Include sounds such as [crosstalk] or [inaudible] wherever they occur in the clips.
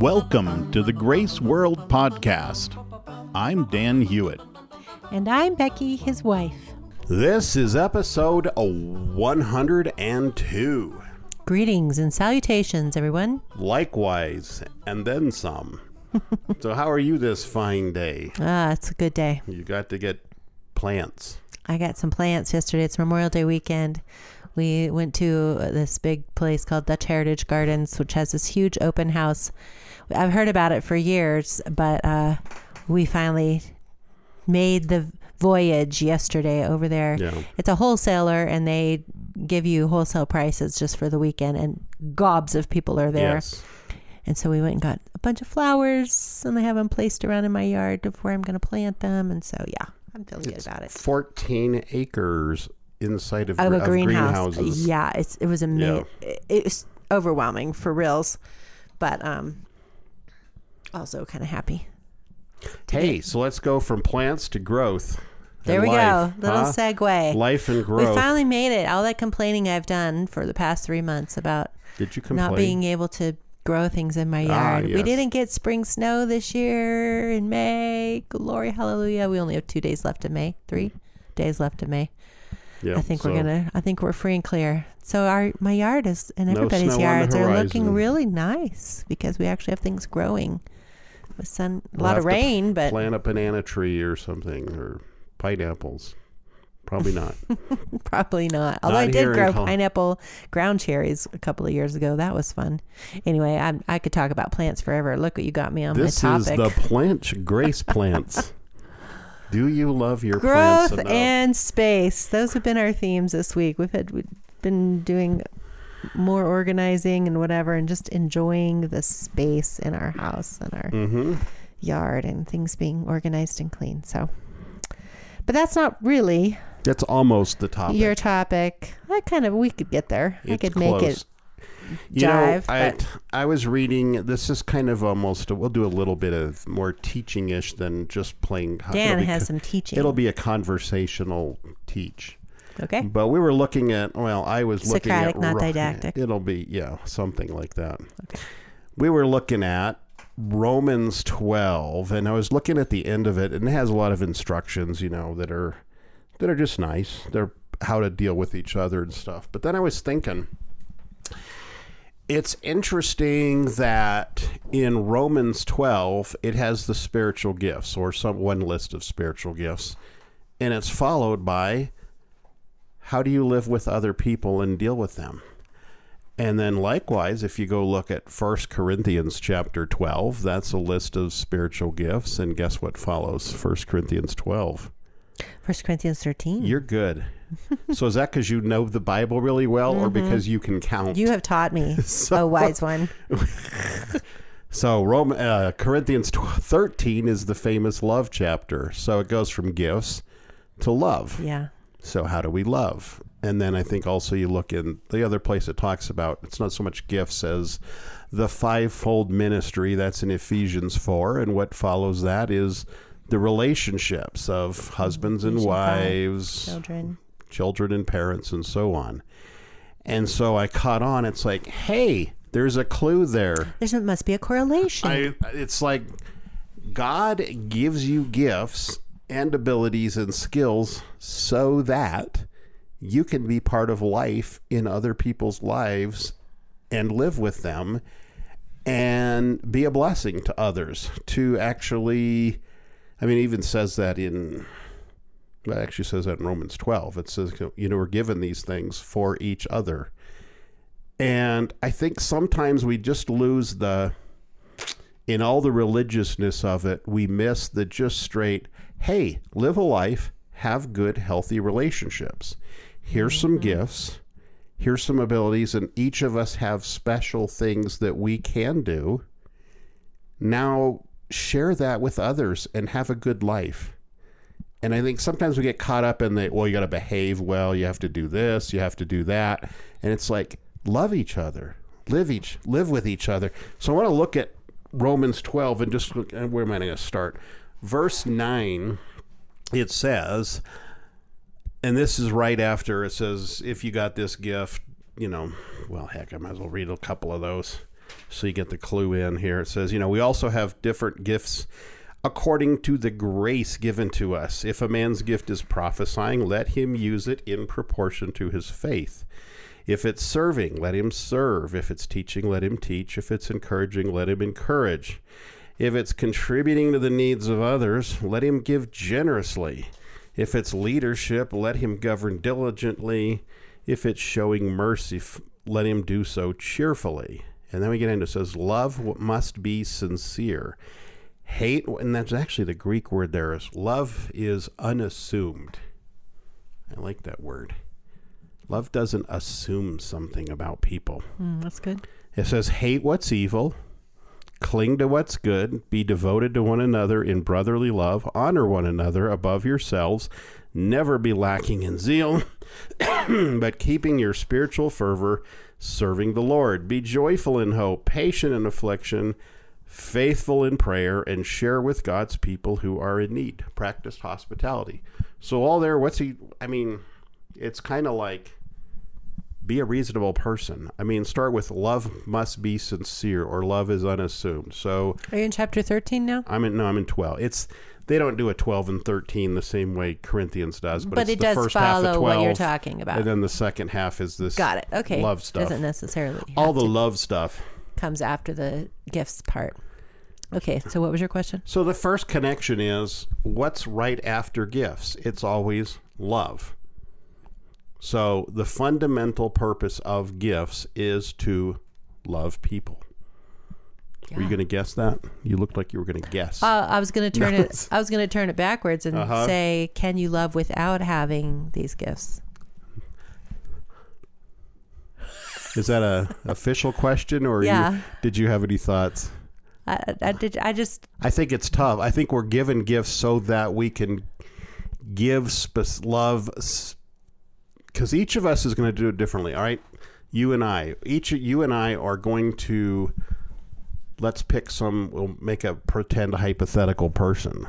Welcome to the Grace World Podcast. I'm Dan Hewitt. And I'm Becky, his wife. This is episode 102. Greetings and salutations, everyone. Likewise, and then some. [laughs] so, how are you this fine day? Ah, it's a good day. You got to get plants. I got some plants yesterday. It's Memorial Day weekend. We went to this big place called Dutch Heritage Gardens, which has this huge open house. I've heard about it for years, but uh, we finally made the voyage yesterday over there. Yeah. It's a wholesaler, and they give you wholesale prices just for the weekend, and gobs of people are there. Yes. And so we went and got a bunch of flowers, and I have them placed around in my yard of where I'm going to plant them. And so, yeah, I'm feeling good about it. 14 acres inside of, Of a greenhouse. greenhouses. Yeah, it's it was amazing. It was overwhelming for reals, but um, also kind of happy. Hey, so let's go from plants to growth. There we life, go. Little huh? segue. Life and growth. we finally made it. All that complaining I've done for the past three months about Did you complain? not being able to grow things in my Ah, yard. We didn't get spring snow this year in May. Glory, hallelujah. We only have two days left of May. Three days left of May. Yeah, I think so- we're gonna. I think we're free and clear. So our my yard is and everybody's the yards are looking really nice because we actually have things growing. With sun, a We'll lot of rain, but plant a banana tree or something or pineapples. Probably not. [laughs] probably not. Although Not I did grow pineapple ground cherries a couple of years ago. That was fun. Anyway, I I could talk about plants forever. Look what you got me on this my topic. This is the plant grace plants. [laughs] Do you love your growth plants and space. Those have been our themes this week. We've had we've been doing more organizing and whatever and just enjoying the space in our house and our mm-hmm. yard and things being organized and clean. So but that's not really That's almost the topic. your topic. I kind of we could get there. I It's could make it You jive, know, I I was reading. This is kind of almost. We'll do a little bit of more teaching ish than just playing. dan has co- some teaching It'll be a conversational teach. okay But we were looking at, well, I was looking Socratic, at. not didactic. It'll be, yeah, something like that. Okay. We were looking at Romans 12, and I was looking at the end of it, and it has a lot of instructions, you know, that are that are just nice. They're how to deal with each other and stuff. But then I was thinking, it's interesting that in Romans 12, it has the spiritual gifts, or some one list of spiritual gifts, and it's followed by how do you live with other people and deal with them? And then likewise, if you go look at 1 Corinthians chapter 12, that's a list of spiritual gifts. And guess what follows 1 Corinthians 12? first corinthians 13 You're good. [laughs] so is that because you know the Bible really well or because you can count? Mm-hmm. you have taught me [laughs] So- a wise one [laughs] So Rome, uh, Corinthians 12, 13 is the famous love chapter. So it goes from gifts to love. yeah So how do we love? And then I think also you look in the other place it talks about it's not so much gifts as the fivefold ministry that's in Ephesians 4 and what follows that is the relationships of husbands and Ephesians five. wives, children children and parents and so on. And so I caught on it's like, "Hey, there's a clue there." There must be a correlation. I it's like God gives you gifts and abilities and skills so that you can be part of life in other people's lives and live with them and be a blessing to others to actually I mean even says that in it actually says that in Romans 12 it says you know we're given these things for each other and I think sometimes we just lose the in all the religiousness of it, we miss the just straight, hey, live a life, have good, healthy relationships. Here's some mm-hmm. gifts, here's some abilities, and each of us have special things that we can do. Now, share that with others and have a good life. And I think sometimes we get caught up in the, well, you got to behave well, you have to do this, you have to do that. And it's like, love each other, live each, live with each other. So I want to look at Romans 12 and just look, where am I going to start? Verse 9, it says, and this is right after it says, if you got this gift, you know, well, heck, I might as well read a couple of those so you get the clue in here. It says, you know, we also have different gifts according to the grace given to us. If a man's gift is prophesying, let him use it in proportion to his faith. If it's serving, let him serve. If it's teaching, let him teach. If it's encouraging, let him encourage. If it's contributing to the needs of others, let him give generously. If it's leadership, let him govern diligently. If it's showing mercy, let him do so cheerfully. And then we get into it says, love must be sincere. Hate, and that's actually the Greek word there is love is unassumed. I like that word. Love doesn't assume something about people. Mm, that's good. It says, hate what's evil, cling to what's good, be devoted to one another in brotherly love, honor one another above yourselves, never be lacking in zeal, [coughs] but keeping your spiritual fervor, serving the Lord. Be joyful in hope, patient in affliction, faithful in prayer, and share with God's people who are in need. Practice hospitality. So, all there, what's he, I mean, it's kind of like be a reasonable person. I mean, start with love must be sincere or love is unassumed. So Are you in chapter 13 now? I'm in no, I'm in 12. It's they don't do a 12 and 13 the same way Corinthians does, but, But, it's it the does first half of follow 12 what you're talking about. and then the second half is this Got it. Okay. love stuff. Doesn't necessarily all the to- love stuff. Comes after the gifts part. Okay, so what was your question? So the first connection is what's right after gifts? It's always love. So the fundamental purpose of gifts is to love people. Were you going to guess that? You looked like you were going to guess. Uh, I was going to turn it. [laughs] I was going to turn it backwards and Uh-huh. say, "Can you love without having these gifts?" Is that a official question, or Yeah. you, did you have any thoughts? I, I did. I just I think it's tough. I think we're given gifts so that we can give spe- love, because each of us is going to do it differently. All right, you and I, each you and I are going to. Let's pick some. We'll make a pretend hypothetical person.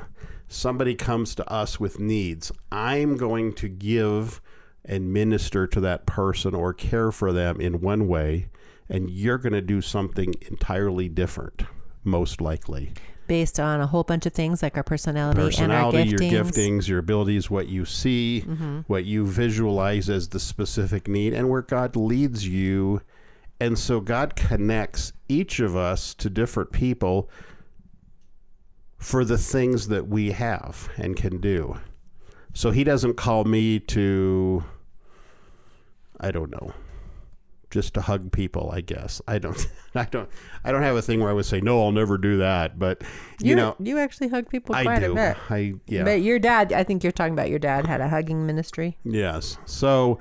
Somebody comes to us with needs. I'm going to give and minister to that person or care for them in one way, and you're going to do something entirely different, most likely based on a whole bunch of things like our personality, personality, and our giftings. your giftings, your abilities, what you see, mm-hmm. what you visualize as the specific need, and where God leads you. And so God connects each of us to different people for the things that we have and can do. So He doesn't call me to, I don't know, just to hug people. I guess I don't, [laughs] I don't, I don't have a thing where I would say no, I'll never do that. But you You're- know, you actually hug people I do. a bit. I yeah. But your dad, I think you're talking about your dad had a hugging ministry. yes. So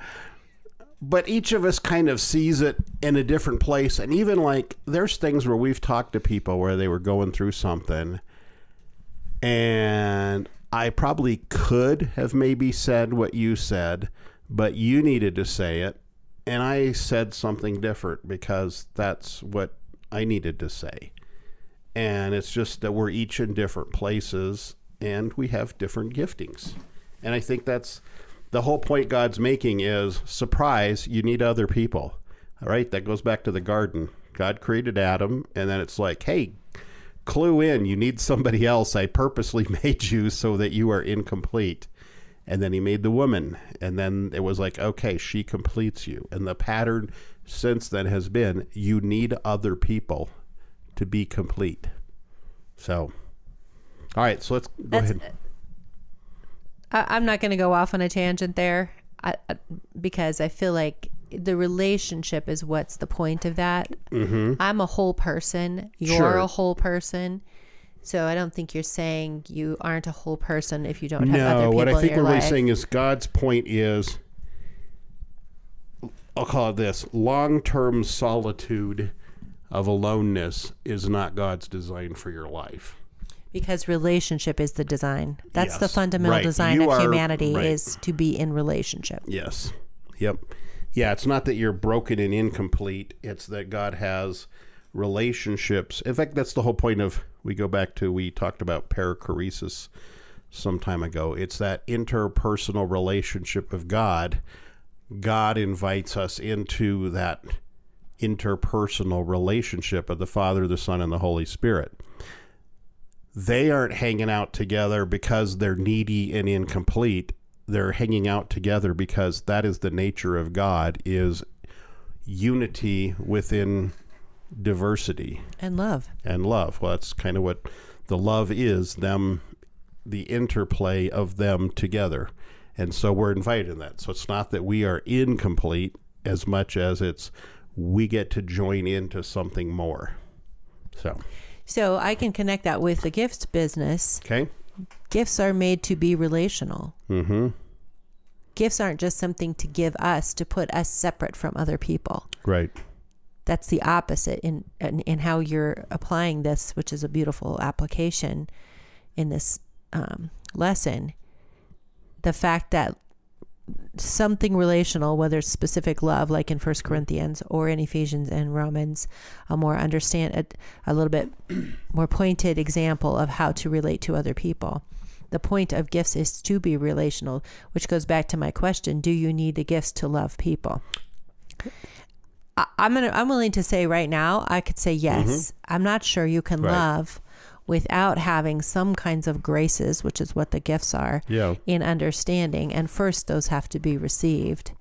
but each of us kind of sees it in a different place and even like there's things where we've talked to people where they were going through something and I probably could have maybe said what you said, but you needed to say it and I said something different because that's what I needed to say. And it's just that we're each in different places and we have different giftings. And I think that's the whole point God's making is surprise, you need other people. All right, that goes back to the garden. God created Adam, and then it's like, hey, clue in, you need somebody [laughs] else. I purposely [laughs] made you so that you are incomplete. And then he made the woman, and then it was like, okay, she completes you. And the pattern since then has been you need other people to be complete. So, all right, so let's go That's- ahead. I, I'm not going to go off on a tangent there I, I- because I feel like the relationship is what's the point of that. Mm-hmm. I'm a whole person. You're Sure. a whole person. So I don't think you're saying you aren't a whole person if you don't have other No, what I think we're really saying is God's point is I'll call it this long term solitude of aloneness is not God's design for your life. because relationship is the design. That's the fundamental Right. design You of are- humanity right. is to be in relationship. Yes. Yep. Yeah, it's not that you're broken and incomplete, it's that God has relationships. In fact, that's the whole point of we go back to we talked about perichoresis some time ago. It's that interpersonal relationship of God. God invites us into that interpersonal relationship of the Father, the Son, and the Holy Spirit. They aren't hanging out together because they're needy and incomplete. They're hanging out together because that is the nature of God is unity within diversity And love. and love. Well, that's kind of what the love is them, the interplay of them together. And so we're invited in that. So it's not that we are incomplete as much as it's we get to join into something more. So, So I can connect that with the gifts business. okay. Gifts are made to be relational. Mm-hmm. Gifts aren't just something to give us to put us separate from other people. Right. That's the opposite in, in in how you're applying this, which is a beautiful application in this um, lesson. The fact that something relational, whether it's specific love, like in First Corinthians or in Ephesians and Romans, a more understand a, a little bit [clears throat] more pointed example of how to relate to other people. The point of gifts is to be relational, which goes back to my question: Do you need the gifts to love people? I, I'm gonna. I'm willing to say right now. I could say yes. Mm-hmm. I'm not sure you can Right. love without having some kinds of graces, which is what the gifts are Yeah. in understanding. And first, those have to be received.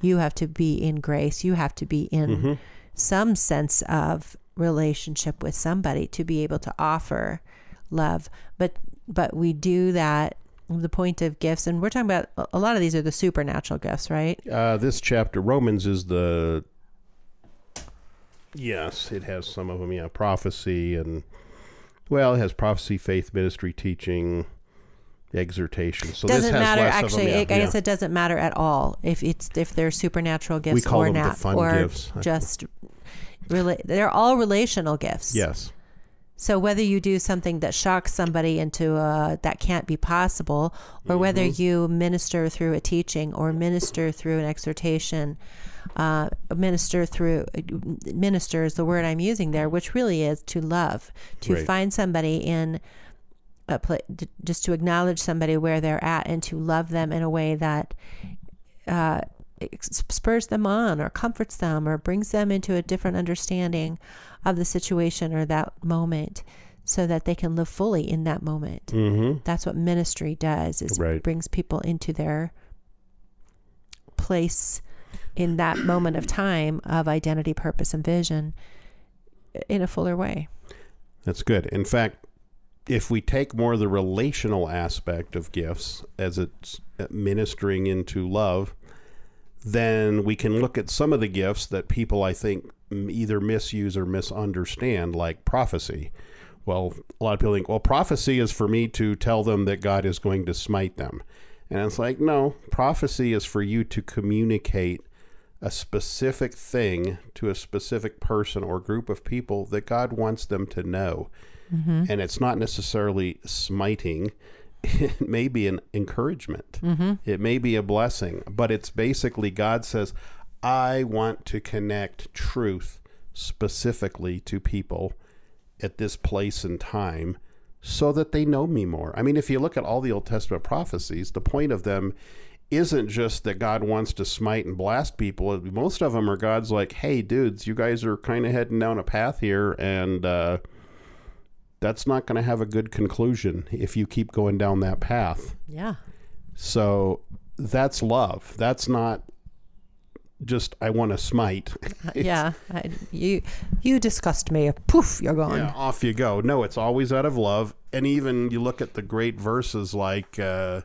You have to be in grace. You have to be in mm-hmm. some sense of relationship with somebody to be able to offer love. But but we do that. The point of gifts, and we're talking about a lot of these are the supernatural gifts, right? Uh, this chapter, Romans, is the. Yes, it has some of them. Yeah, prophecy and well, it has prophecy, faith, ministry, teaching, exhortation. So doesn't has matter actually. Of them, I yeah, guess it doesn't matter at all if it's if they're supernatural gifts or not, or gifts. just rela- They're all relational gifts. Yes. So whether you do something that shocks somebody into a, that can't be possible, or whether Mm-hmm. you minister through a teaching or minister through an exhortation, uh, minister through minister is the word I'm using there, which really is to love, to Right. find somebody in a pla d just to acknowledge somebody where they're at and to love them in a way that uh, spurs them on or comforts them or brings them into a different understanding of the situation or that moment so that they can live fully in that moment. Mm-hmm. That's what ministry does is Right. brings people into their place in that moment of time of identity, purpose and vision in a fuller way. That's good. In fact, if we take more of the relational aspect of gifts as it's ministering into love, then we can look at some of the gifts that people, I think, either misuse or misunderstand, like prophecy. Well, a lot of people think, well, prophecy is for me to tell them that God is going to smite them. And it's like, no, prophecy is for you to communicate a specific thing to a specific person or group of people that God wants them to know. Mm-hmm. And it's not necessarily smiting. [laughs] It may be an encouragement. Mm-hmm. It may be a blessing, but it's basically God says, I want to connect truth specifically to people at this place and time so that they know me more. I mean, if you look at all the Old Testament prophecies, the point of them isn't just that God wants to smite and blast people. Most of them are God's like, hey, dudes, you guys are kind of heading down a path here, and uh, that's not going to have a good conclusion if you keep going down that path. Yeah. So that's love. That's not just, I want to smite. [laughs] yeah. I, you you disgust me. Poof, you're gone. Yeah, off you go. No, it's always out of love. And even you look at the great verses like uh,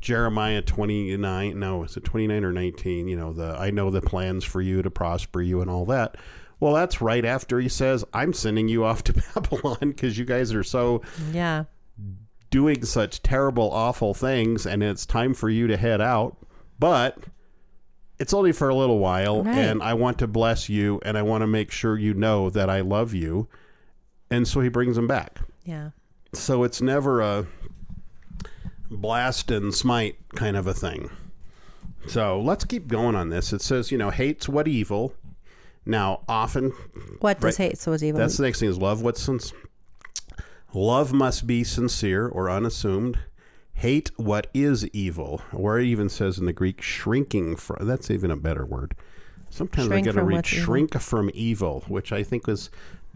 Jeremiah 29, no, is it 29 or 19? You know, the I know the plans for you to prosper you and all that. Well, that's right after he says, I'm sending you off to [laughs] Babylon because you guys are so Yeah. doing such terrible, awful things, and it's time for you to head out. But it's only for a little while, Right. and I want to bless you, and I want to make sure you know that I love you. And so he brings him back. Yeah. So it's never a blast and smite kind of a thing. So let's keep going on this. It says, you know, hates what evil. Now, often What does Right. hate so is evil? that's the next thing is love what's since love must be sincere or unassumed. Hate what is evil, or it even says in the Greek, shrinking from. That's even a better word. Sometimes Shrink I got to read what's evil. shrink from evil, which I think is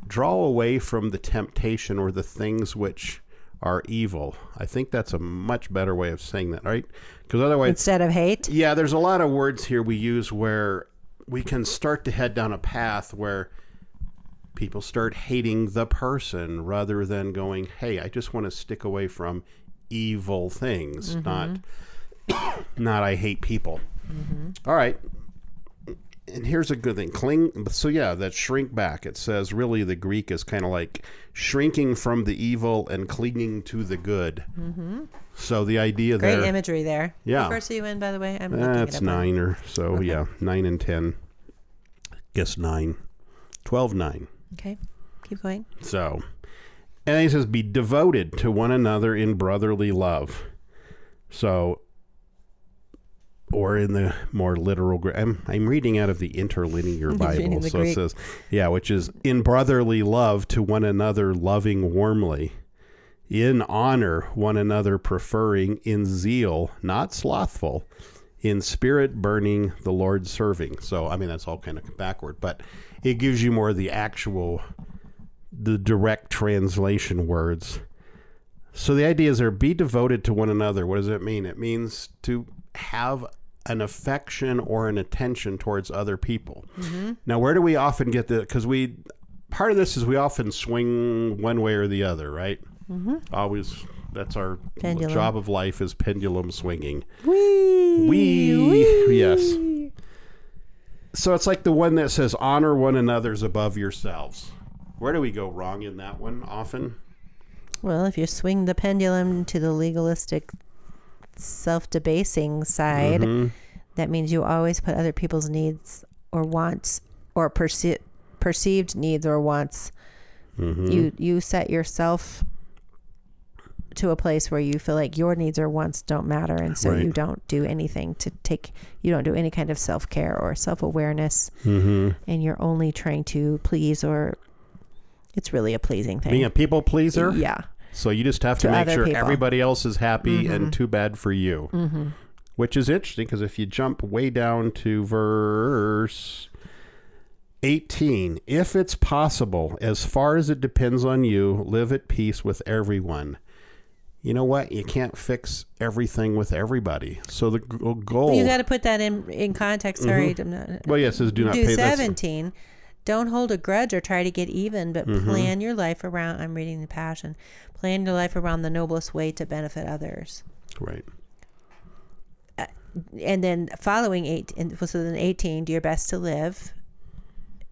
draw away from the temptation or the things which are evil. I think that's a much better way of saying that, right? Because otherwise, Instead of hate. yeah, there's a lot of words here we use where we can start to head down a path where people start hating the person rather than going, "Hey, I just want to stick away from evil things, mm-hmm. not [coughs] not I hate people." Mm-hmm. All right. And here's a good thing. Cling so yeah, that shrink back. It says really the Greek is kind of like shrinking from the evil and clinging to the good. Mm-hmm. So the idea Great there Great imagery there. Yeah. What verse are you in, by the way? I'm that's it up nine or so. Yeah, nine and ten. Guess nine. Twelve nine. Okay. Keep going. So, and then he says, "Be devoted to one another in brotherly love." So, or in the more literal, I'm I'm reading out of the interlinear Bible, the so it says, yeah, which is in brotherly love to one another, loving warmly. In honor, one another preferring, in zeal, not slothful, in spirit burning, the Lord serving. So, I mean, that's all kind of backward, but it gives you more of the actual, the direct translation words. So the idea is there be devoted to one another. What does it mean? It means to have an affection or an attention towards other people. Mm-hmm. Now, where do we often get the? Because we part of this is we often swing one way or the other, right? Mm-hmm. Always. That's our Pendulum. job of life is pendulum swinging. Wee. We yes. So it's like the one that says honor one another's above yourselves. Where do we go wrong in that one often? Well, if you swing the pendulum to the legalistic, self debasing side, Mhm. that means you always put other people's needs or wants or perce- perceived needs or wants. Mhm. You you set yourself to a place where you feel like your needs or wants don't matter, and so Right. you don't do anything to take. You don't do any kind of self care or self awareness, Mhm. and you're only trying to please or. It's really a pleasing thing. Being a people pleaser. yeah. So you just have to, To make sure people. everybody else is happy Mhm. and too bad for you. Mm-hmm. Which is interesting because if you jump way down to verse 18, if it's possible, as far as it depends on you, live at peace with everyone. You know what? You can't fix everything with everybody. So the goal. You got to put that in in context. Sorry, I'm not, well, yes, it says do not do pay this. Don't hold a grudge or try to get even, but Mm-hmm. plan your life around. I'm reading the Passion. Plan your life around the noblest way to benefit others. Right. And then following eight, and so then eighteen, do your best to live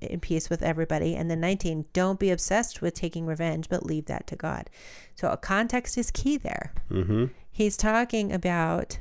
in peace with everybody. And then nineteen, don't be obsessed with taking revenge, but leave that to God. So a context is key there. Mm-hmm. he's talking about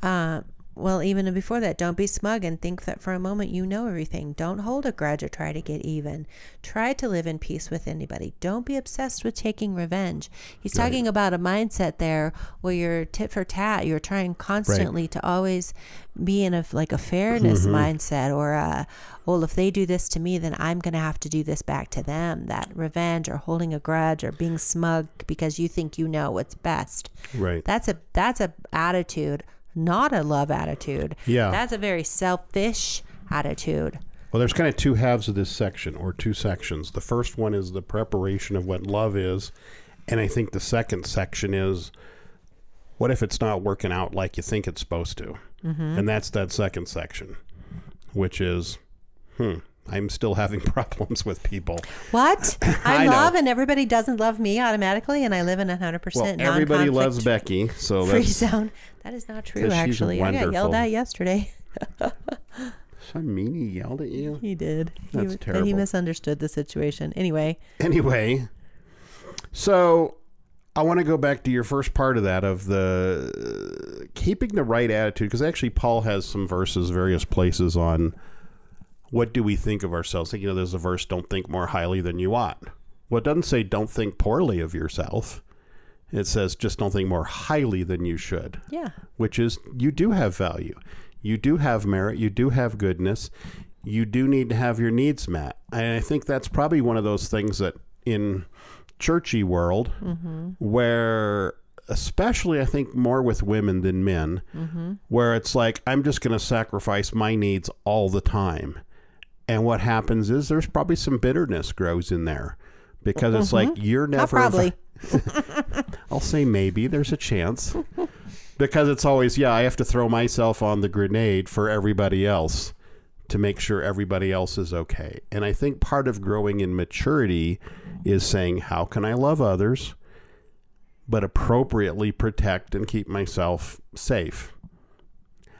uh, well even before that don't be smug and think that for a moment you know everything. Don't hold a grudge or try to get even. Try to live in peace with anybody. Don't be obsessed with taking revenge. He's Right. talking about a mindset there where you're tit for tat. You're trying constantly to always be in a like a fairness Mm-hmm. mindset or a well if they do this to me then i'm going to have to do this back to them. That revenge or holding a grudge or being smug because you think you know what's best. Right. that's a that's a attitude not a love attitude Yeah. that's a very selfish attitude Well, there's kind of two halves of this section, or two sections. The first one is the preparation of what love is, and I think the second section is what if it's not working out like you think it's supposed to? Mm-hmm. And that's that second section, which is, hmm, I'm still having [laughs] problems with people. what? [laughs] I, I know. love and everybody doesn't love me automatically and i live in a 100% Well, everybody loves Becky, so free zone. That is not true, actually. I got yelled at yesterday. So mean he yelled at you. he did. That's he, But he misunderstood the situation. Anyway. Anyway, so I want to go back to your first part of that of the uh, keeping the right attitude because actually Paul has some verses, various places on what do we think of ourselves. You know, there's a verse, "Don't think more highly than you ought." Well, it doesn't say don't think poorly of yourself. It says just don't think more highly than you should yeah which is you do have value. You do have merit. You do have goodness. You do need to have your needs met. And I think that's probably one of those things that in churchy world mm-hmm. where especially I think more with women than men, mm-hmm. where it's like, I'm just going to sacrifice my needs all the time. And what happens is there's probably some bitterness grows in there because it's like, mm-hmm. you're Not never. probably. [laughs] I'll say maybe there's a chance [laughs] because it's always yeah I have to throw myself on the grenade for everybody else to make sure everybody else is okay. And I think part of growing in maturity is saying how can I love others but appropriately protect and keep myself safe.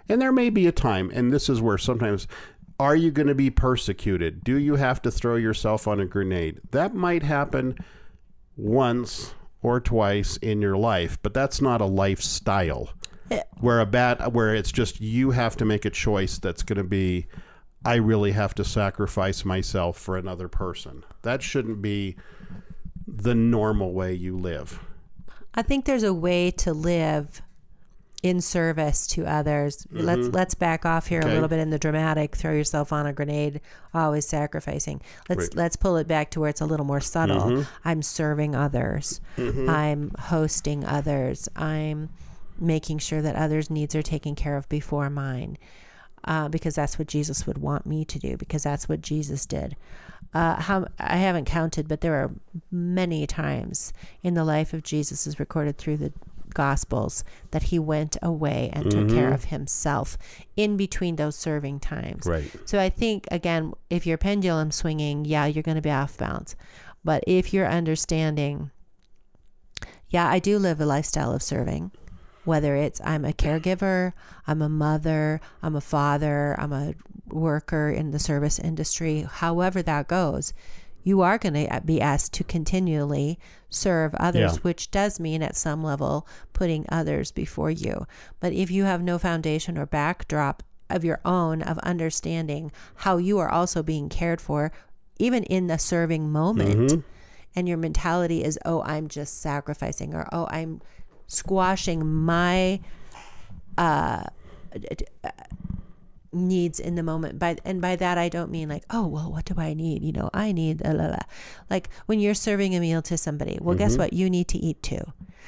And there may be a time and this is where sometimes are you going to be persecuted? Do you have to throw yourself on a grenade? That might happen once or twice in your life, but that's not a lifestyle. Yeah. Where a bad where it's just you have to make a choice that's going to be I really have to sacrifice myself for another person. That shouldn't be the normal way you live. I think there's a way to live in service to others. Let's let's back off here Mm-hmm. Okay. a little bit in the dramatic. Throw yourself on a grenade, always sacrificing. Let's Right. let's pull it back to where it's a little more subtle. I'm serving others. I'm hosting others. I'm making sure that others' needs are taken care of before mine. Uh, because that's what Jesus would want me to do. Because that's what Jesus did. Uh, how I haven't counted, but there are many times in the life of Jesus, is recorded through the Gospels, that he went away and took mm-hmm. care of himself in between those serving times. Right. So I think again, if you're pendulum swinging, yeah, you're going to be off balance. But if you're understanding, yeah, I do live a lifestyle of serving. Whether it's I'm a caregiver, I'm a mother, I'm a father, I'm a worker in the service industry, however that goes, you are going to be asked to continually serve others, Yeah. which does mean at some level putting others before you. But if you have no foundation or backdrop of your own of understanding how you are also being cared for, even in the serving moment, and your mentality is, oh, I'm just sacrificing, or oh, I'm squashing my uh, uh, needs in the moment. By and by that I don't mean like, oh, well, what do I need? You know, I need a la la. Like when you're serving a meal to somebody, well, guess mm-hmm. what? You need to eat too.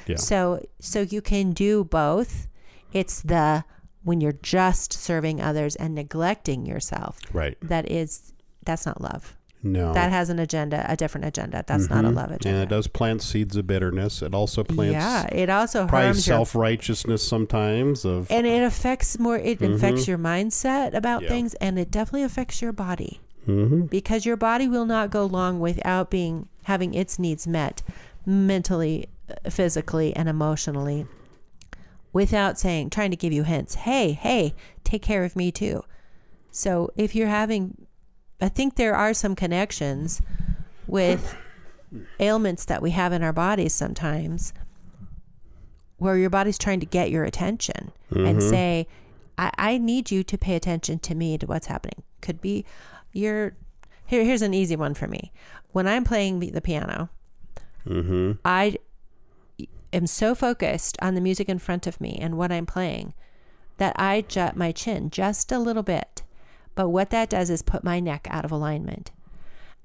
Yeah. So so you can do both. It's the when you're just serving others and neglecting yourself. Right. That is that's not love. No. That has an agenda, a different agenda. That's not a love agenda. and it does plant seeds of bitterness. It also plants yeah, it also probably self righteousness sometimes of and it affects more it affects your mindset about Mm-hmm. Yeah. things and it definitely affects your body Mhm. because your body will not go long without being having its needs met mentally uh, physically and emotionally without saying trying to give you hints hey hey take care of me too so if you're having i think there are some connections with ailments that we have in our bodies sometimes where your body's trying to get your attention and mm-hmm. say, I, I need you to pay attention to me, to what's happening. Could be your, here, here's an easy one for me. When I'm playing the the piano, mm-hmm. I am so focused on the music in front of me and what I'm playing that I jut my chin just a little bit. But what that does is put my neck out of alignment.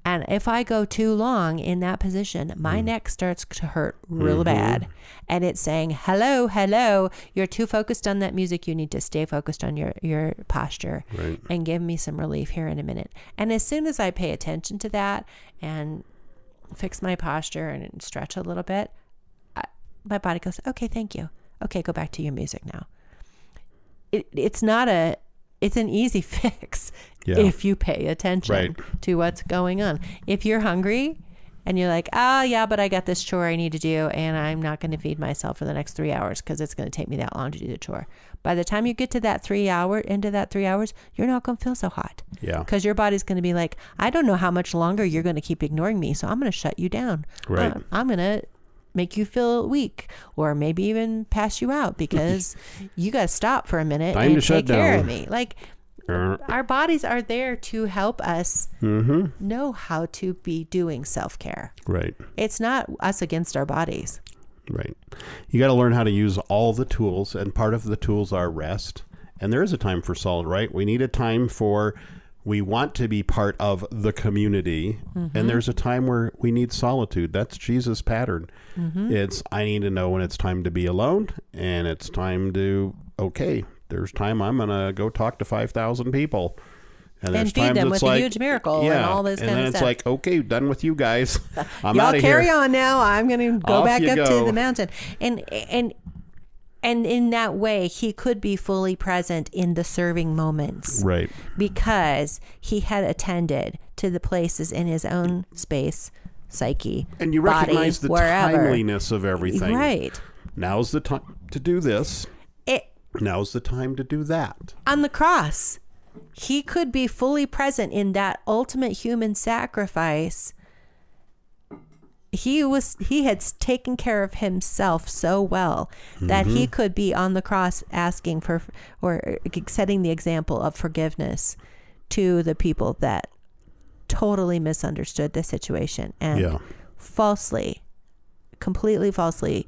And if I go too long in that position, my mm. neck starts to hurt real mm-hmm. bad. And it's saying, hello, hello, you're too focused on that music. You need to stay focused on your, your posture Right. and give me some relief here in a minute. And as soon as I pay attention to that and fix my posture and stretch a little bit, I, my body goes, okay, thank you. Okay, go back to your music now. It, it's not a, it's an easy [laughs] fix Yeah. if you pay attention Right. to what's going on. If you're hungry and you're like, oh, yeah, but I got this chore I need to do and I'm not going to feed myself for the next three hours because it's going to take me that long to do the chore. By the time you get to that three hour, into that three hours, you're not going to feel so hot Yeah. because your body's going to be like, I don't know how much longer you're going to keep ignoring me, so I'm going to shut you down. Right. Uh, I'm going to make you feel weak, or maybe even pass you out because [laughs] you got to stop for a minute Time and take care down. of me. Like Uh, our bodies are there to help us mhm. know how to be doing self care. Right. It's not us against our bodies. Right. You got to learn how to use all the tools, and part of the tools are rest. And there is a time for solid, right? We need a time for We want to be part of the community. And mm-hmm. there's a time where we need solitude. That's Jesus' pattern. Mm-hmm. It's, I need to know when it's time to be alone and it's time to, okay, there's time I'm going to go talk to 5,000 people. And there's feed them it's with a huge miracle and all this and kind then of it's stuff. like, okay, done with you guys. [laughs] I'm Y'all out of carry here. on now. I'm going to go Off back up to the mountain. And and and in that way, he could be fully present in the serving moments Right. because he had attended to the places in his own space, psyche, And you body, recognize the wherever. timeliness of everything. Right. Now's the time to do this. It, Now's the time to do that. on the cross, he could be fully present in that ultimate human sacrifice. He was he had taken care of himself so well that Mm-hmm. he could be on the cross asking for or setting the example of forgiveness to the people that totally misunderstood the situation and Yeah. falsely completely falsely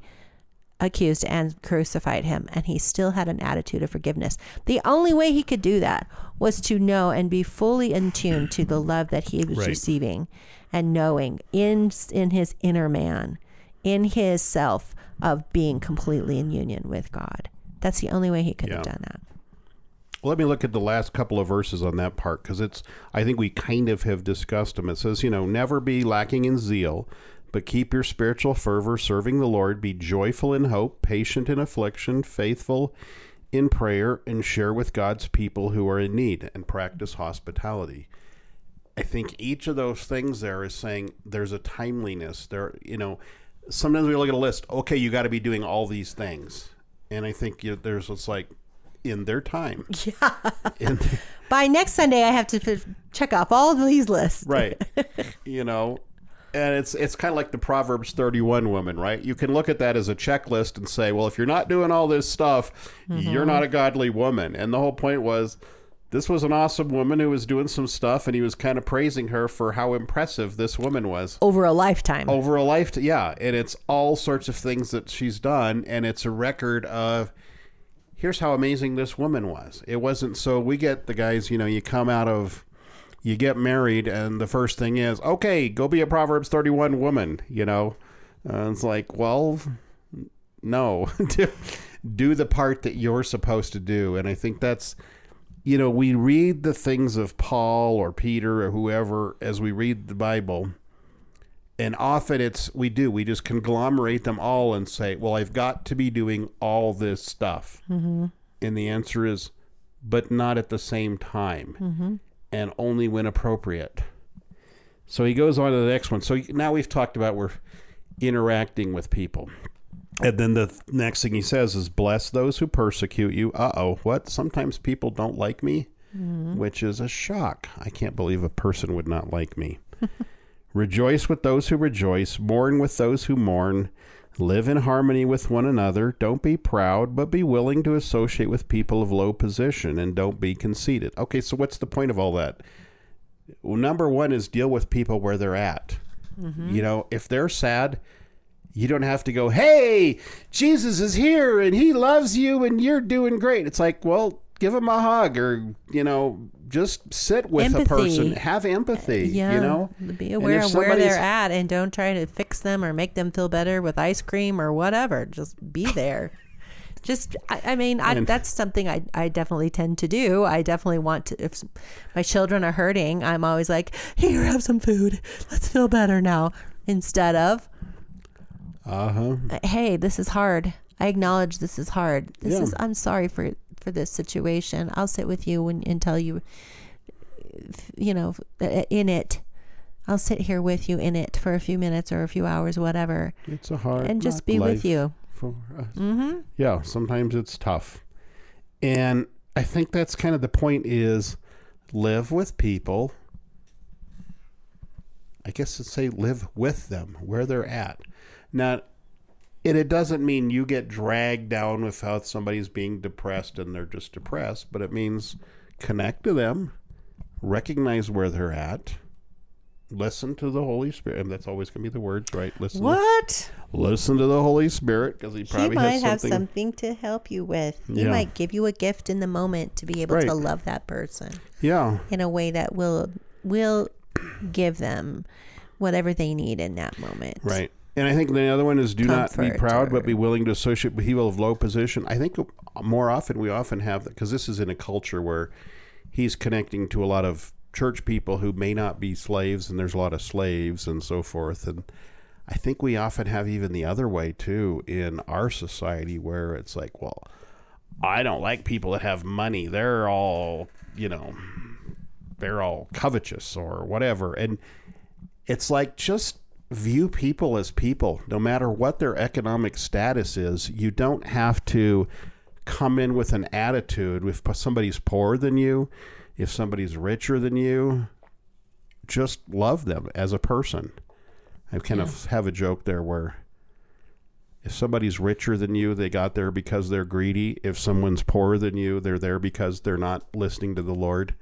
accused and crucified him and he still had an attitude of forgiveness the only way he could do that was to know and be fully in tune to the love that he was Right. receiving and knowing in in his inner man in his self of being completely in union with god that's the only way he could have done that Let me look at the last couple of verses on that part because it's, I think we kind of have discussed them. It says, you know, never be lacking in zeal, but keep your spiritual fervor serving the Lord. Be joyful in hope, patient in affliction, faithful in prayer, and share with God's people who are in need and practice hospitality. I think each of those things there is saying there's a timeliness. There, you know, sometimes we look at a list. Okay, you got to be doing all these things, and I think you there's it's like in their time. [laughs] Yeah. [laughs] by next sunday i have to f- check off all of these lists right. [laughs] you know, and it's it's kind of like the Proverbs 31 woman, right? You can look at that as a checklist and say, well, if you're not doing all this stuff, you're mm-hmm. not a godly woman. And the whole point was. This was an awesome woman who was doing some stuff, and he was kind of praising her for how impressive this woman was. over a lifetime over a life yeah and it's all sorts of things that she's done and it's a record of here's how amazing this woman was it wasn't so we get the guys you know you come out of you get married and the first thing is okay go be a proverbs 31 woman you know? Uh, it's like well no. [laughs] Do, do the part that you're supposed to do. And i think that's you know we read the things of paul or peter or whoever as we read the bible and often it's we do we just conglomerate them all and say well i've got to be doing all this stuff. Mm-hmm. and the answer is but not at the same time. Mm-hmm. And only when appropriate. So he goes on to the next one. So now we've talked about we're interacting with people. And then the next thing he says is bless those who persecute you. Uh-oh what? Sometimes people don't like me? Mm-hmm. Which is a shock. I can't believe a person would not like me. [laughs] Rejoice with those who rejoice, mourn with those who mourn, live in harmony with one another. Don't be proud, but be willing to associate with people of low position and don't be conceited. Okay, so what's the point of all that? Well, number one is deal with people where they're at. Mm-hmm. You know, if they're sad, you don't have to go, hey, Jesus is here and he loves you and you're doing great. It's like, well, give them a hug or, you know, just sit with a person, have empathy, Yeah, you know? be aware of where they're at, and don't try to fix them or make them feel better with ice cream or whatever. Just be [laughs] there. Just, I, I mean, I, that's something I, I definitely tend to do. I definitely want to. If my children are hurting, I'm always like, "Here, have some food. Let's feel better now." Instead of, Uh-huh. "Hey, this is hard. I acknowledge this is hard. This Yeah. is. I'm sorry for for this situation. I'll sit with you when, until you, you know, in it." I'll sit here with you in it for a few minutes or a few hours, whatever, It's a hard and just be with you. For us. Mm-hmm. Yeah, sometimes it's tough. And I think that's kind of the point is live with people. I guess to say live with them where they're at. Now, and it doesn't mean you get dragged down with how somebody's being depressed and they're just depressed, but it means connect to them, recognize where they're at, listen to the Holy Spirit. And that's always going to be the words, right? Listen. What? Listen to the Holy Spirit because he He probably might has have something. something to help you with. He Yeah. might give you a gift in the moment to be able Right. to love that person Yeah, in a way that will will give them whatever they need in that moment. right. And I think the other one is do not be Comfort proud, but be willing to associate with people of low position. I think more often we often have that because this is in a culture where he's connecting to a lot of church people who may not be slaves, and there's a lot of slaves and so forth. And I think we often have even the other way too in our society where it's like, well, I don't like people that have money. They're all, you know, they're all covetous or whatever. And it's like just view people as people, no matter what their economic status is. You don't have to come in with an attitude. If somebody's poorer than you, if somebody's richer than you, just love them as a person. I kind of have a joke there where if somebody's richer than you, they got there because they're greedy. If someone's poorer than you, they're there because they're not listening to the Lord.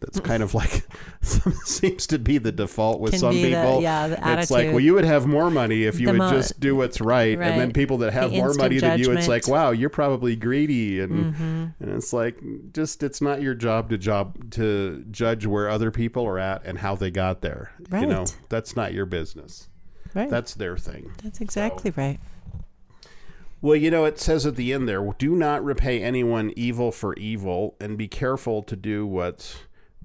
That's kind of like [laughs] seems to be the default with Can some be the- people. yeah, the it's like, attitude. well, you would have more money if you The would mo- just do what's right. And then people that have The more instant money than you, it's like, judgment. Mm-hmm. wow, you're probably greedy, and and it's like, just it's not your job to job to judge where other people are at and how they got there. You know, Right. that's not your business. Right. That's their thing. That's exactly right. Well, you know, it says at the end there, do not repay anyone evil for evil and be careful to do what's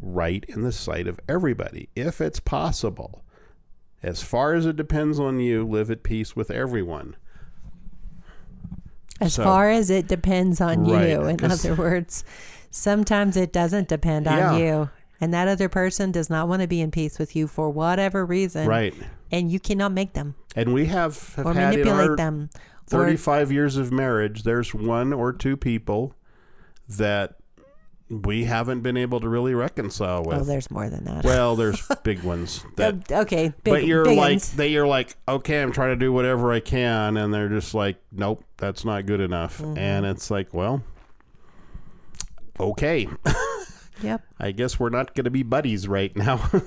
right in the sight of everybody, if it's possible. As far as it depends on you, live at peace with everyone. As So- far as it depends on Right, you, in other words, sometimes it doesn't depend on Yeah. you. And that other person does not want to be in peace with you for whatever reason. Right. And you cannot make them And we have, have or manipulate them. Or 35 years of marriage, there's one or two people that we haven't been able to really reconcile with. oh, there's more than that. well, there's [laughs] big ones that okay, big, but you're big like uns. they you're like okay i'm trying to do whatever i can and they're just like nope that's not good enough Mm-hmm. and it's like well okay [laughs] Yep. i guess we're not going to be buddies right now [laughs]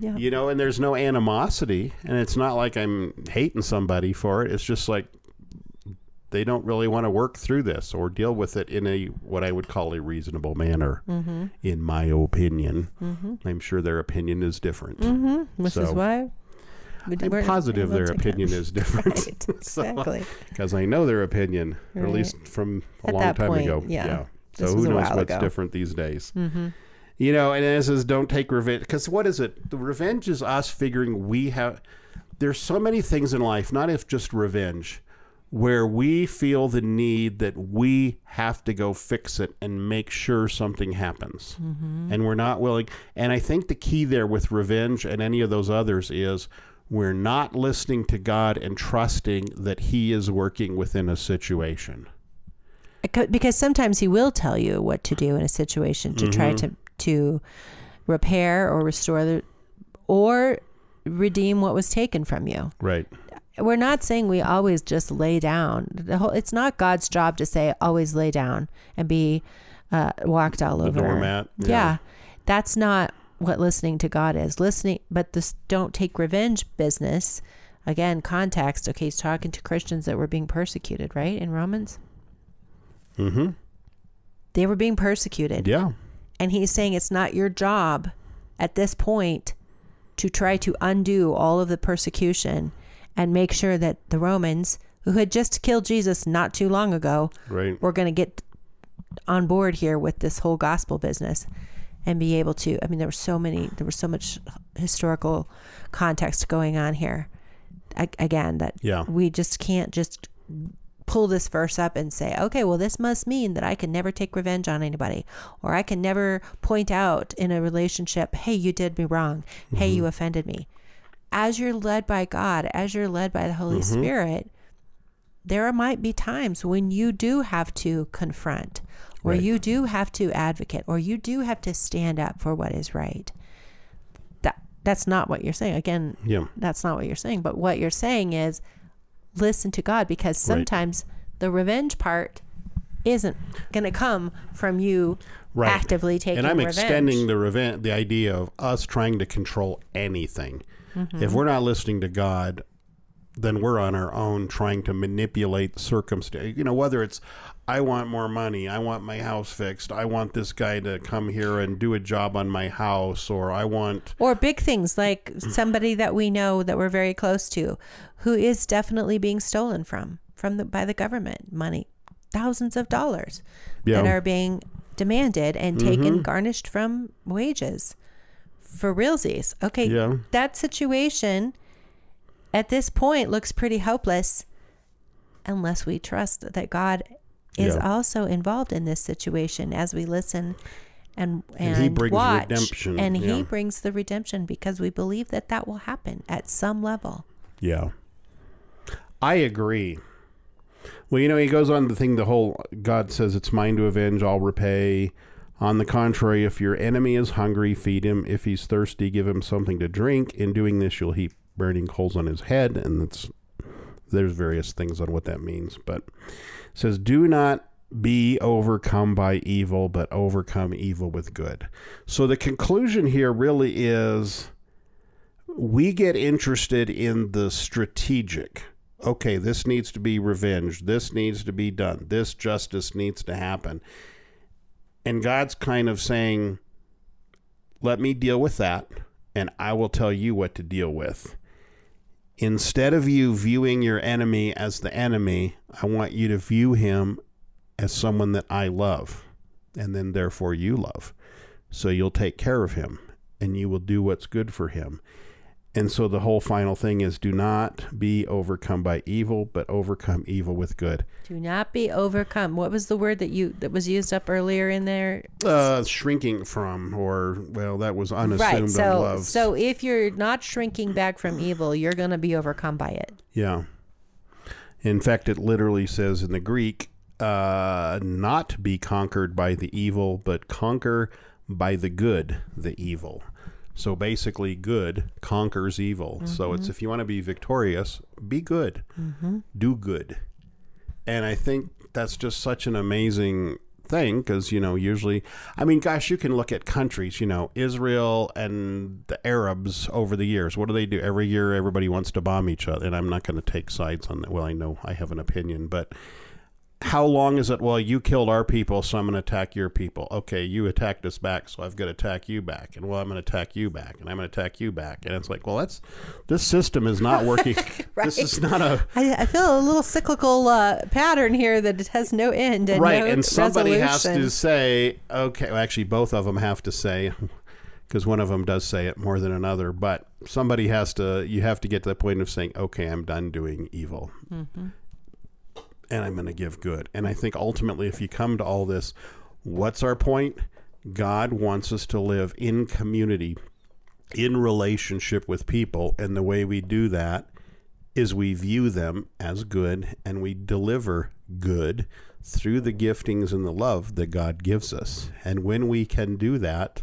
Yeah. you know and there's no animosity and it's not like i'm hating somebody for it it's just like they don't really want to work through this or deal with it in a what i would call a reasonable manner Mm-hmm. in my opinion i'm sure their opinion is different Mm-hmm. Which is So- why we I'm positive their opinion is [laughs] different. Right, [laughs] exactly. because I know their opinion, or at least from a At long time point, ago. yeah. So This who knows what's ago. different these days? Mm-hmm. You know, and it says don't take revenge because what is it? The revenge is us figuring we have. There's so many things in life, not if just revenge, where we feel the need that we have to go fix it and make sure something happens, Mm-hmm. and we're not willing. And I think the key there with revenge and any of those others is we're not listening to God and trusting that He is working within a situation. Because sometimes he will tell you what to do in a situation to try Mm-hmm. to to repair or restore the or redeem what was taken from you. Right. We're not saying we always just lay down. The whole it's not God's job to say always lay down and be uh, walked all The over. doormat. Yeah. That's not what listening to God is. Listening, but this don't take revenge business. Again, context. Okay, he's talking to Christians that were being persecuted, right? In Romans, Mm-hmm. they were being persecuted. Yeah. And he's saying it's not your job at this point to try to undo all of the persecution and make sure that the Romans, who had just killed Jesus not too long ago, Right. were going to get on board here with this whole gospel business and be able to. I mean, there were so many, there was so much historical context going on here. Again, that Yeah. we just can't just pull this verse up and say, okay, well, this must mean that I can never take revenge on anybody, or I can never point out in a relationship, hey, you did me wrong. Hey, you mm-hmm. offended me. As you're led by God, as you're led by the Holy mm-hmm. Spirit, there might be times when you do have to confront, or Right. you do have to advocate, or you do have to stand up for what is right. That that's not what you're saying. Again, Yeah. that's not what you're saying. But what you're saying is listen to God because Right. sometimes the revenge part isn't going to come from you Right. actively taking revenge. and I'm revenge. extending the revenge, the idea of us trying to control anything. Mm-hmm. If we're not listening to God, then we're on our own trying to manipulate circumstance. You know, whether it's I want more money, I want my house fixed, I want this guy to come here and do a job on my house, or I want or big things like somebody that we know that we're very close to who is definitely being stolen from from the by the government money thousands of dollars that Yeah. Mm-hmm. are being demanded and taken garnished from wages for realsies okay Yeah. that situation at this point looks pretty hopeless unless we trust that god is Yeah. also involved in this situation as we listen and and, And he brings watch redemption, and he brings the redemption because we believe that that will happen at some level Yeah. I agree. Well, you know, he goes on the thing, the whole God says, It's mine to avenge, I'll repay. On the contrary, if your enemy is hungry, feed him. If he's thirsty, give him something to drink. In doing this, you'll heap burning coals on his head. And it's, there's various things on what that means. But it says, Do not be overcome by evil, but overcome evil with good. So the conclusion here really is we get interested in the strategic. Okay, this needs to be revenged. This needs to be done. This justice needs to happen. And God's kind of saying, let me deal with that, and I will tell you what to deal with. Instead of you viewing your enemy as the enemy, I want you to view him as someone that I love, and then therefore you love. So you'll take care of him, and you will do what's good for him. And so the whole final thing is do not be overcome by evil, but overcome evil with good. do not be overcome what was the word that you that was used up earlier in there Uh, shrinking from, or, well, that was unassumed right so love. so if you're not shrinking back from evil you're going to be overcome by it Yeah. In fact, it literally says in the Greek, uh, not be conquered by the evil, but conquer by the good the evil. So basically, good conquers evil. So it's mm-hmm. if you want to be victorious, be good, mm-hmm. do good. And I think that's just such an amazing thing because, you know, usually, I mean, gosh, you can look at countries, you know, Israel and the Arabs over the years. What do they do? Every year, everybody wants to bomb each other. And I'm not going to take sides on that. Well, I know I have an opinion, but how long is it? Well, you killed our people, so I'm going to attack your people. Okay, you attacked us back, so I've got to attack you back. And well, I'm going to attack you back, and I'm going to attack you back. And it's like, well, that's this system is not working. [laughs] right. This is not a I, I feel a little cyclical uh, pattern here that it has no end and right. no and somebody has to say, okay. Well, actually, both of them have to say, because one of them does say it more than another. But somebody has to. You have to get to the point of saying, okay, I'm done doing evil. And I'm going to give good. And I think ultimately, if you come to all this, what's our point? God wants us to live in community, in relationship with people. And the way we do that is we view them as good and we deliver good through the giftings and the love that God gives us. And when we can do that,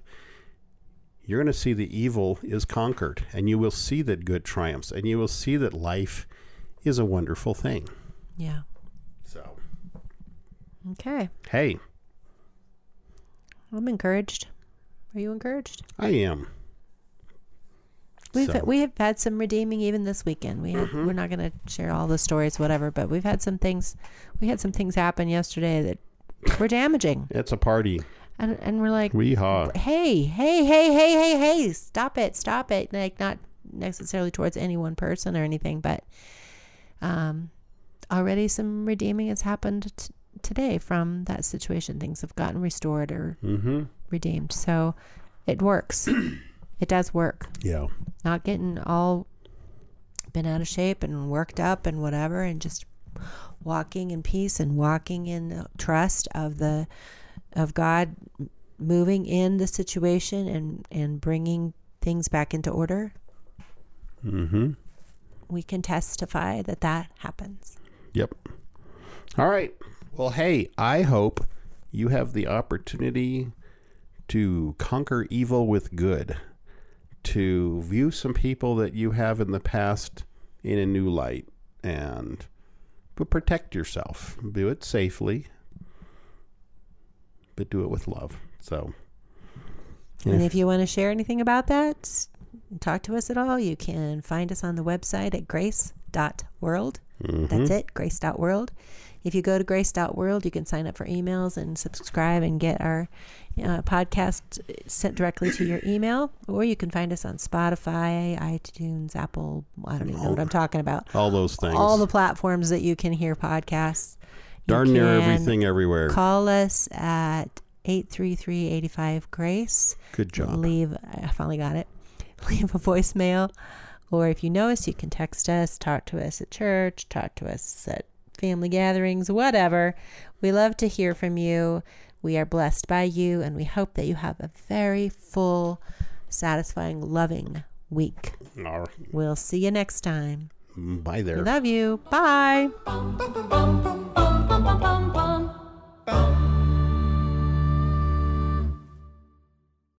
you're going to see the evil is conquered and you will see that good triumphs and you will see that life is a wonderful thing. yeah. Okay. hey, I'm encouraged. Are you encouraged? I am. We've So- we have had some redeeming even this weekend. We had, Mm-hmm. we're not going to share all the stories, whatever, but we've had some things. We had some things happen yesterday that were damaging, It's a party. and and we're like, Weehaw. hey, hey, hey, hey, hey, hey, stop it, stop it. Like not necessarily towards any one person or anything, but um, already some redeeming has happened t- today from that situation. Things have gotten restored or Mm-hmm. redeemed. So it works. [clears throat] it does work. Yeah. Not getting all been out of shape and worked up and whatever, and just walking in peace and walking in trust of the of God moving in the situation and and bringing things back into order. Mm-hmm. We can testify that that happens. Yep. All right. Well, hey, I hope you have the opportunity to conquer evil with good, to view some people that you have in the past in a new light, and but protect yourself. Do it safely, but do it with love. So, And if you want to share anything about that, talk to us at all, you can find us on the website at grace.world. That's it, grace.world. If you go to grace.world, you can sign up for emails and subscribe and get our uh, podcast sent directly to your email. Or you can find us on Spotify, iTunes, Apple. I don't even know what I'm talking about. all those things. All the platforms that you can hear podcasts. Darn near everything everywhere. Call us at 833 85 Grace Good job. leave i finally got it [laughs] leave a voicemail or if you know us you can text us talk to us at church talk to us at family gatherings whatever. We love to hear from you. We are blessed by you and we hope that you have a very full satisfying loving week. All we'll see you next time. Bye there. we love you. Bye